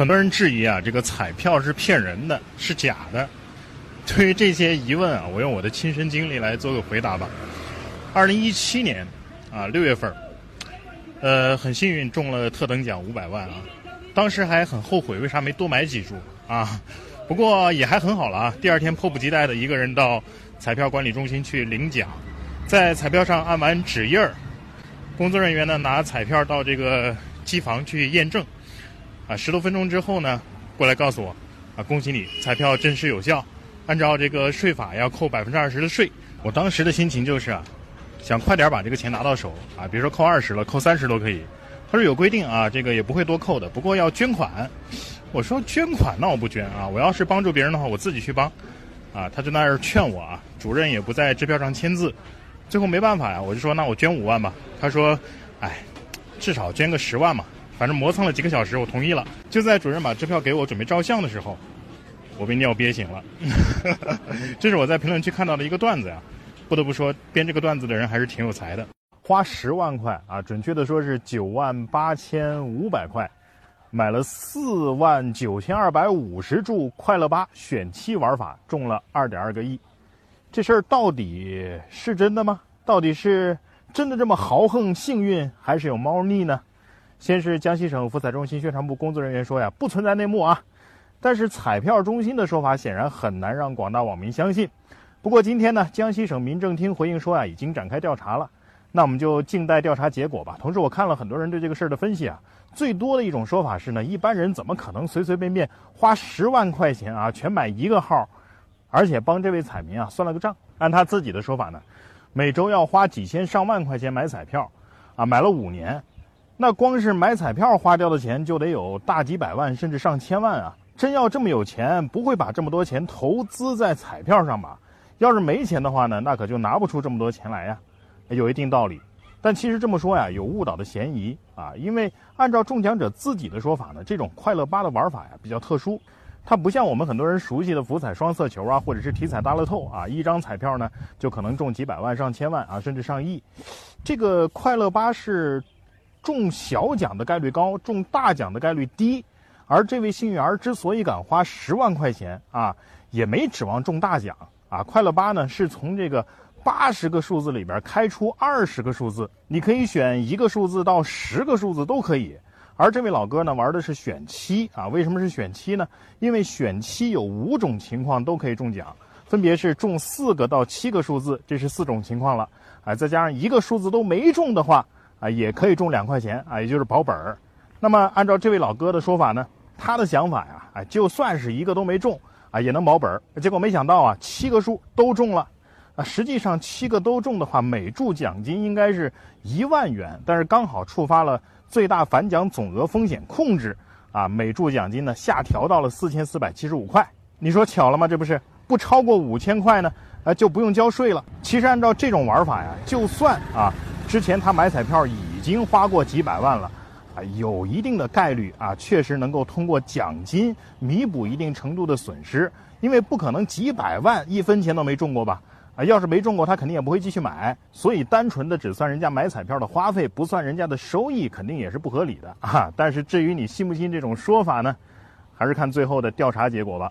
很多人质疑啊，这个彩票是骗人的，是假的。对于这些疑问啊，我用我的亲身经历来做个回答吧。二零一七年啊六月份，呃，很幸运中了特等奖五百万啊，当时还很后悔为啥没多买几注啊。不过也还很好了啊。第二天迫不及待的一个人到彩票管理中心去领奖，在彩票上按完指印儿，工作人员呢拿彩票到这个机房去验证。啊，十多分钟之后呢，过来告诉我，啊，恭喜你，彩票真实有效，按照这个税法要扣百分之二十的税。我当时的心情就是啊，想快点把这个钱拿到手啊，比如说扣二十了，扣三十都可以。他说有规定啊，这个也不会多扣的，不过要捐款。我说捐款那我不捐啊，我要是帮助别人的话，我自己去帮。啊，他就那儿劝我啊，主任也不在支票上签字，最后没办法呀，我就说那我捐五万吧。他说，哎，至少捐个十万嘛。反正磨蹭了几个小时，我同意了。就在主任把支票给我准备照相的时候，我被尿憋醒了。这是我在评论区看到的一个段子呀。不得不说，编这个段子的人还是挺有才的。花十万块啊，准确的说是九万八千五百块，买了四万九千二百五十注快乐八选七玩法，中了二点二个亿。这事儿到底是真的吗？到底是真的这么豪横幸运，还是有猫腻呢？先是江西省福彩中心宣传部工作人员说呀，不存在内幕啊。但是彩票中心的说法显然很难让广大网民相信。不过今天呢，江西省民政厅回应说啊，已经展开调查了。那我们就静待调查结果吧。同时，我看了很多人对这个事儿的分析啊，最多的一种说法是呢，一般人怎么可能随随便便花十万块钱啊，全买一个号，而且帮这位彩民啊算了个账。按他自己的说法呢，每周要花几千上万块钱买彩票，啊，买了五年。那光是买彩票花掉的钱就得有大几百万，甚至上千万啊！真要这么有钱，不会把这么多钱投资在彩票上吧？要是没钱的话呢，那可就拿不出这么多钱来呀，有一定道理。但其实这么说呀，有误导的嫌疑啊！因为按照中奖者自己的说法呢，这种快乐八的玩法呀比较特殊，它不像我们很多人熟悉的福彩双色球啊，或者是体彩大乐透啊，一张彩票呢就可能中几百万、上千万啊，甚至上亿。这个快乐八是。中小奖的概率高，中大奖的概率低，而这位幸运儿之所以敢花十万块钱啊，也没指望中大奖啊。快乐八呢是从这个八十个数字里边开出二十个数字，你可以选一个数字到十个数字都可以。而这位老哥呢玩的是选七啊，为什么是选七呢？因为选七有五种情况都可以中奖，分别是中四个到七个数字，这是四种情况了，啊，再加上一个数字都没中的话。啊，也可以中两块钱啊，也就是保本儿。那么按照这位老哥的说法呢，他的想法呀，啊，就算是一个都没中啊，也能保本儿。结果没想到啊，七个数都中了。啊，实际上七个都中的话，每注奖金应该是一万元，但是刚好触发了最大返奖总额风险控制，啊，每注奖金呢下调到了四千四百七十五块。你说巧了吗？这不是不超过五千块呢，啊，就不用交税了。其实按照这种玩法呀，就算啊。之前他买彩票已经花过几百万了，啊，有一定的概率啊，确实能够通过奖金弥补一定程度的损失，因为不可能几百万一分钱都没中过吧？啊，要是没中过，他肯定也不会继续买，所以单纯的只算人家买彩票的花费，不算人家的收益，肯定也是不合理的啊。但是至于你信不信这种说法呢，还是看最后的调查结果吧。